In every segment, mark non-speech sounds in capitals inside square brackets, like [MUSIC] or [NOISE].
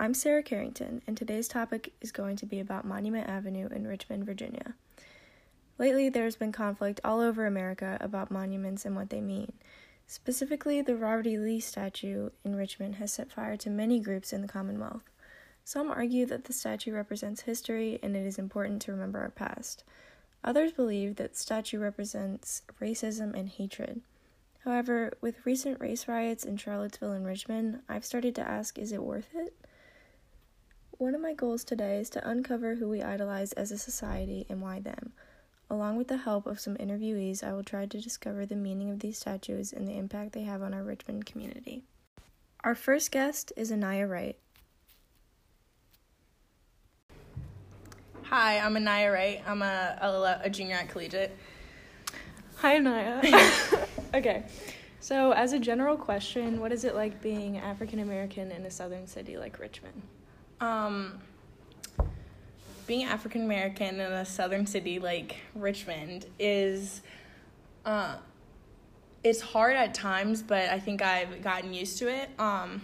I'm Sarah Carrington, and today's topic is going to be about Monument Avenue in Richmond, Virginia. Lately, there has been conflict all over America about monuments and what they mean. Specifically, the Robert E. Lee statue in Richmond has set fire to many groups in the Commonwealth. Some argue that the statue represents history and it is important to remember our past. Others believe that the statue represents racism and hatred. However, with recent race riots in Charlottesville and Richmond, I've started to ask is it worth it? One of my goals today is to uncover who we idolize as a society and why them. Along with the help of some interviewees, I will try to discover the meaning of these statues and the impact they have on our Richmond community. Our first guest is Anaya Wright. Hi, I'm Anaya Wright. I'm a, a, a junior at Collegiate. Hi, Anaya. [LAUGHS] okay, so as a general question, what is it like being African American in a southern city like Richmond? Um, being African American in a southern city like Richmond is, uh, it's hard at times, but I think I've gotten used to it. Um,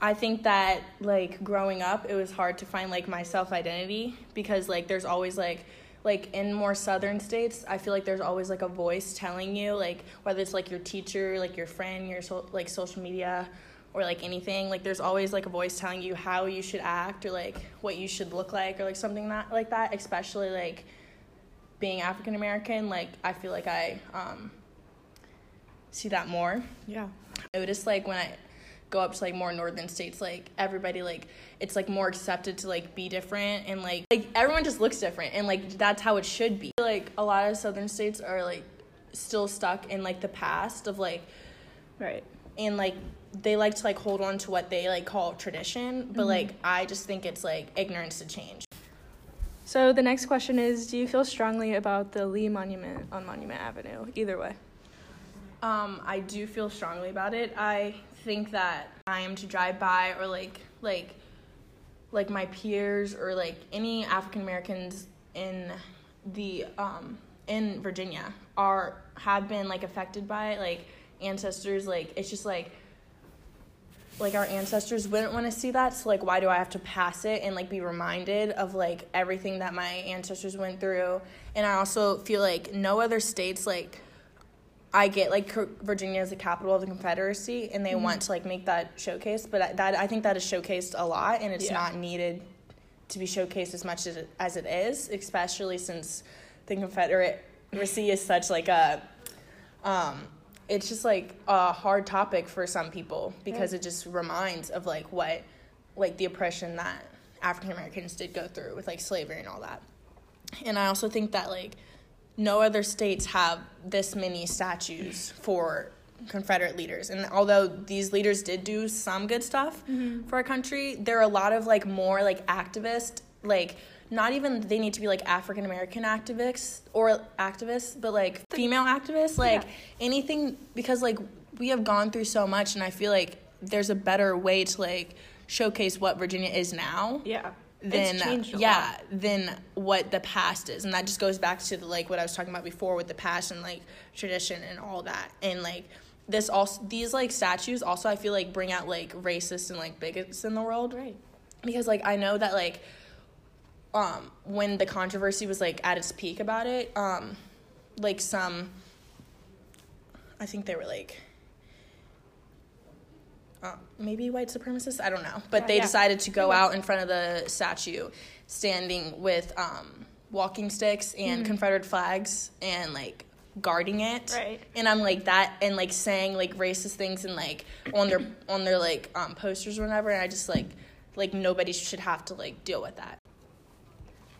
I think that like growing up, it was hard to find like my self identity because like there's always like like in more southern states i feel like there's always like a voice telling you like whether it's like your teacher like your friend your so, like social media or like anything like there's always like a voice telling you how you should act or like what you should look like or like something that like that especially like being african american like i feel like i um see that more Yeah. i noticed like when i go up to like more northern states like everybody like it's like more accepted to like be different and like like everyone just looks different and like that's how it should be like a lot of southern states are like still stuck in like the past of like Right. and like they like to like hold on to what they like call tradition but like i just think it's like ignorance to change So the next question is Do you feel strongly about the Lee Monument on Monument Avenue? Either way. Um, I do feel strongly about it. I think that I am to drive by or like like like my peers or like any African Americans in the um in Virginia are have been like affected by it, like ancestors like it's just like like our ancestors wouldn't want to see that so like why do i have to pass it and like be reminded of like everything that my ancestors went through and i also feel like no other states like i get like virginia is the capital of the confederacy and they want to like make that showcase but that i think that is showcased a lot and it's Yeah. not needed to be showcased as much as it, as it is especially since the confederacy is such like a um, it's just like a hard topic for some people because Yeah. it just reminds of like what like the oppression that African Americans did go through with like slavery and all that. And I also think that like no other states have this many statues for Confederate leaders. And although these leaders did do some good stuff mm-hmm. for our country, there are a lot of like more like activist like not even they need to be like African American activists or activists, but like female activists, like Yeah. anything because like we have gone through so much and I feel like there's a better way to like showcase what Virginia is now Yeah. than yeah than what the past is and that just goes back to the, like what i was talking about before with the past and like tradition and all that and like this also these like statues also i feel like bring out like racists and like bigots in the world Right. because like i know that like um when the controversy was like at its peak about it um like some i think they were like uh, maybe white supremacists i don't know but Yeah, they yeah. decided to go out in front of the statue standing with um walking sticks and confederate flags and like guarding it Mm-hmm. Right. and i'm like that and like saying like racist things and like on their on their like um posters or whatever and i just like like nobody should have to like deal with that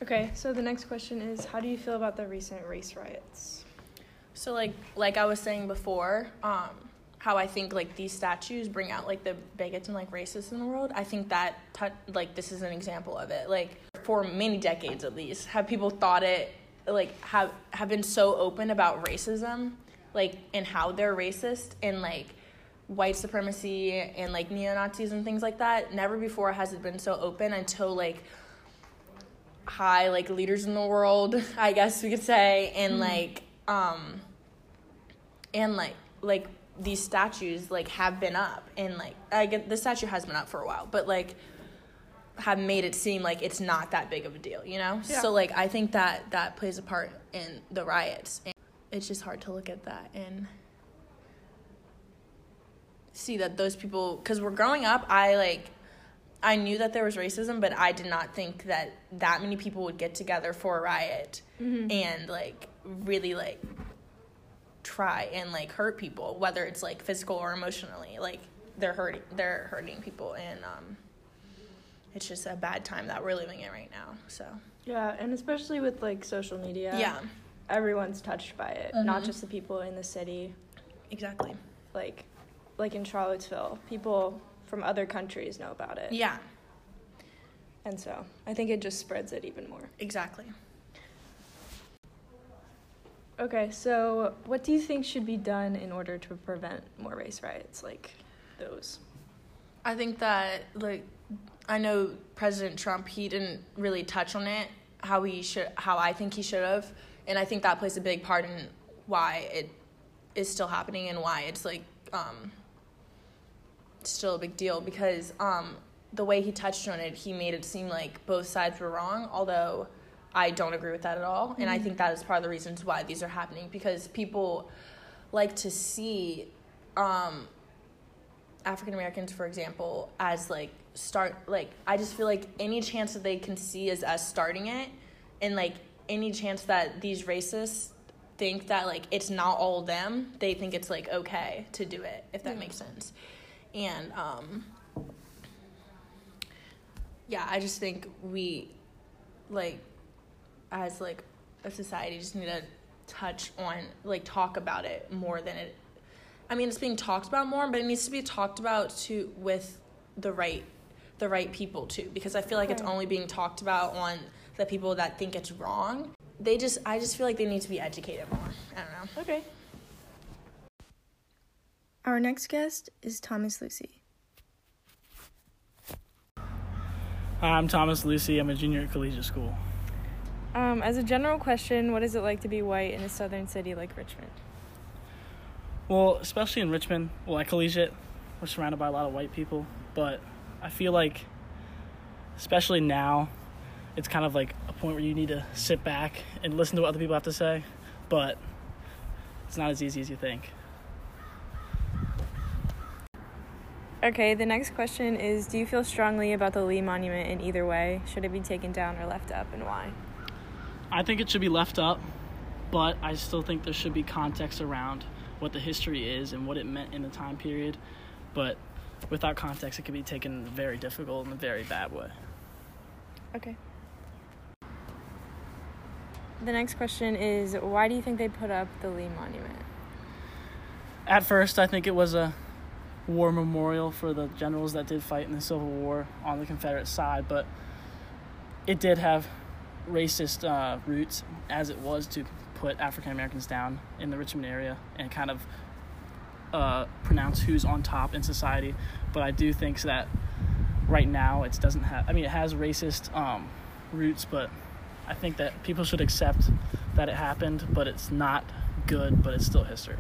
Okay, so the next question is How do you feel about the recent race riots? So like like I was saying before, um, how I think like these statues bring out like the bigots and like racists in the world. I think that tou- like this is an example of it. Like for many decades at least, have people thought it like have have been so open about racism, like and how they're racist and like white supremacy and like neo Nazis and things like that. Never before has it been so open until like high like leaders in the world, I guess we could say, and like um and like like these statues like have been up and like I get the statue has been up for a while, but like have made it seem like it's not that big of a deal, you know? Yeah. So like I think that that plays a part in the riots. And it's just hard to look at that and see that those people cuz we're growing up, I like I knew that there was racism, but I did not think that that many people would get together for a riot and like really like try and like hurt people, whether it's like physical or emotionally. Like they're hurting they're hurting people and um it's just a bad time that we're living in right now. So Yeah, and especially with like social media. yeah, Everyone's touched by it, not Mhm. just the people in the city. exactly. Like like in Charlottesville, people from other countries know about it. Yeah, And so, I think it just spreads it even more. exactly. Okay, so what do you think should be done in order to prevent more race riots like those? I think that like I know President Trump he didn't really touch on it how he should how I think he should have and I think that plays a big part in why it is still happening and why it's like um still a big deal because um the way he touched on it he made it seem like both sides were wrong although I don't agree with that at all. And I think that is part of the reasons why these are happening because people like to see um African Americans, for example, as like start like I just feel like any chance that they can see as us starting it, and like any chance that these racists think that like it's not all them, they think it's like okay to do it if that Yeah. makes sense, and um, yeah, I just think we like as like a society just need to touch on like talk about it more than it I mean, it's being talked about more, but it needs to be talked about to with the right the right people too because I feel like it's only being talked about on the people that think it's wrong. They just I just feel like they need to be educated more. I don't know. Okay. Our next guest is Thomas Lucy. Hi, I'm Thomas Lucy. I'm a junior at Collegiate School. Um, as a general question, what is it like to be white in a southern city like Richmond? Well, especially in Richmond, well, at Collegiate, we're surrounded by a lot of white people, but I feel like, especially now, it's kind of like a point where you need to sit back and listen to what other people have to say, but it's not as easy as you think. Okay, the next question is Do you feel strongly about the Lee Monument in either way? Should it be taken down or left up, and why? I think it should be left up, but I still think there should be context around what the history is and what it meant in the time period. But without context, it could be taken very difficult in a very bad way. Okay. The next question is Why do you think they put up the Lee Monument? At first, I think it was a war memorial for the generals that did fight in the Civil War on the Confederate side, but it did have racist uh, roots as it was to put African Americans down in the Richmond area and kind of uh, pronounce who's on top in society. But I do think that right now it doesn't have. I mean, it has racist um, roots, but I think that people should accept that it happened. But it's not good, but it's still history.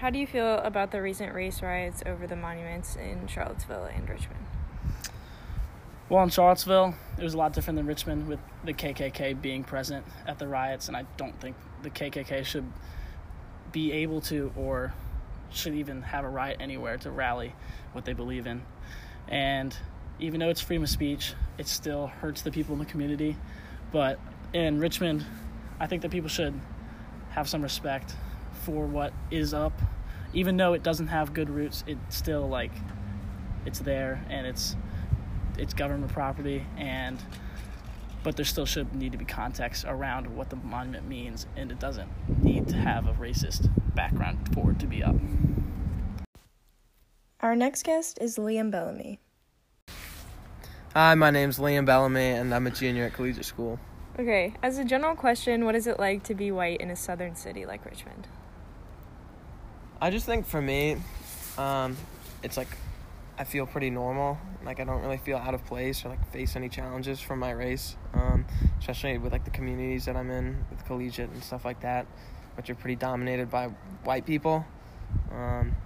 How do you feel about the recent race riots over the monuments in Charlottesville and Richmond? Well, in Charlottesville, it was a lot different than Richmond with the KKK being present at the riots, and I don't think the KKK should be able to or should even have a riot anywhere to rally what they believe in. And even though it's freedom of speech, it still hurts the people in the community. But in Richmond, I think that people should have some respect for what is up. Even though it doesn't have good roots, it's still like it's there and it's it's government property and but there still should need to be context around what the monument means and it doesn't need to have a racist background for it to be up Our next guest is Liam Bellamy. Hi, my name's Liam Bellamy, and I'm a junior at Collegiate School. Okay, as a general question, what is it like to be white in a southern city like Richmond? I just think for me, um, it's like I feel pretty normal. Like I don't really feel out of place or like face any challenges from my race, um, especially with like the communities that I'm in with collegiate and stuff like that, which are pretty dominated by white people. Um,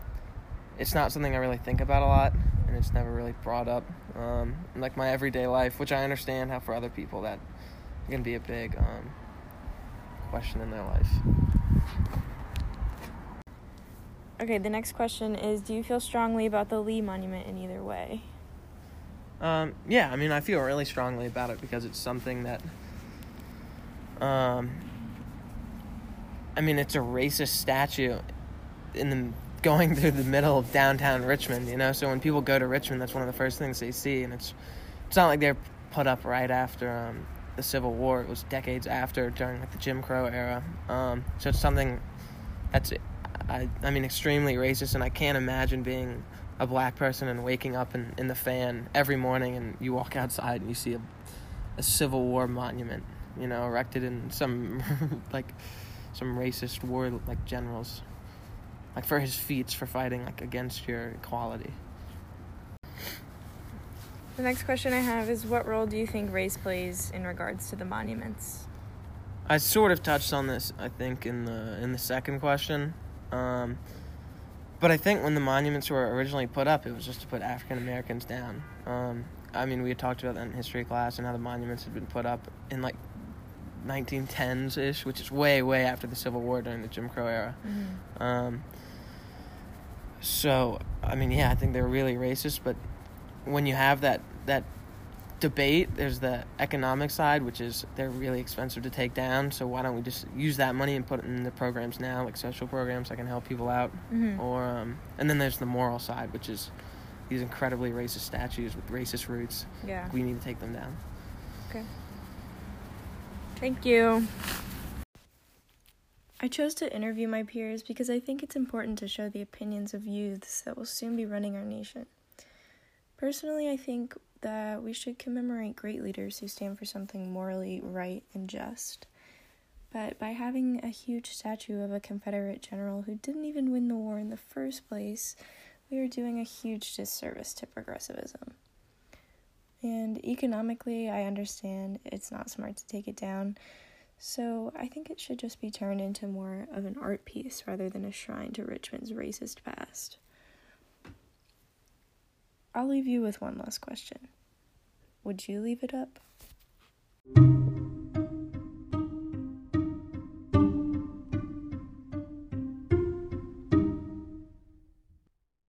it's not something I really think about a lot, and it's never really brought up. Um, in, like my everyday life, which I understand how for other people that can be a big um, question in their life. Okay, the next question is Do you feel strongly about the Lee Monument in either way? Um, yeah, I mean, I feel really strongly about it because it's something that, um, I mean, it's a racist statue in the going through the middle of downtown Richmond, you know. So when people go to Richmond, that's one of the first things they see, and it's it's not like they're put up right after um, the Civil War. It was decades after, during like the Jim Crow era. Um, so it's something that's, I, I mean, extremely racist, and I can't imagine being a black person and waking up in, in the fan every morning and you walk outside and you see a, a Civil War monument, you know, erected in some [LAUGHS] like some racist war like generals, like for his feats for fighting like against your equality. The next question I have is What role do you think race plays in regards to the monuments? I sort of touched on this, I think, in the in the second question. Um, but I think when the monuments were originally put up, it was just to put African Americans down. Um, I mean, we had talked about that in history class and how the monuments had been put up in like 1910s ish, which is way, way after the Civil War during the Jim Crow era. Mm-hmm. Um, so, I mean, yeah, I think they're really racist, but when you have that that debate, there's the economic side, which is they're really expensive to take down. So why don't we just use that money and put it in the programs now, like social programs that can help people out, mm-hmm. or um, and then there's the moral side, which is these incredibly racist statues with racist roots. Yeah, we need to take them down. Okay. Thank you. I chose to interview my peers because I think it's important to show the opinions of youths that will soon be running our nation. Personally, I think that we should commemorate great leaders who stand for something morally right and just. But by having a huge statue of a Confederate general who didn't even win the war in the first place, we are doing a huge disservice to progressivism. And economically, I understand it's not smart to take it down, so I think it should just be turned into more of an art piece rather than a shrine to Richmond's racist past. I'll leave you with one last question. Would you leave it up?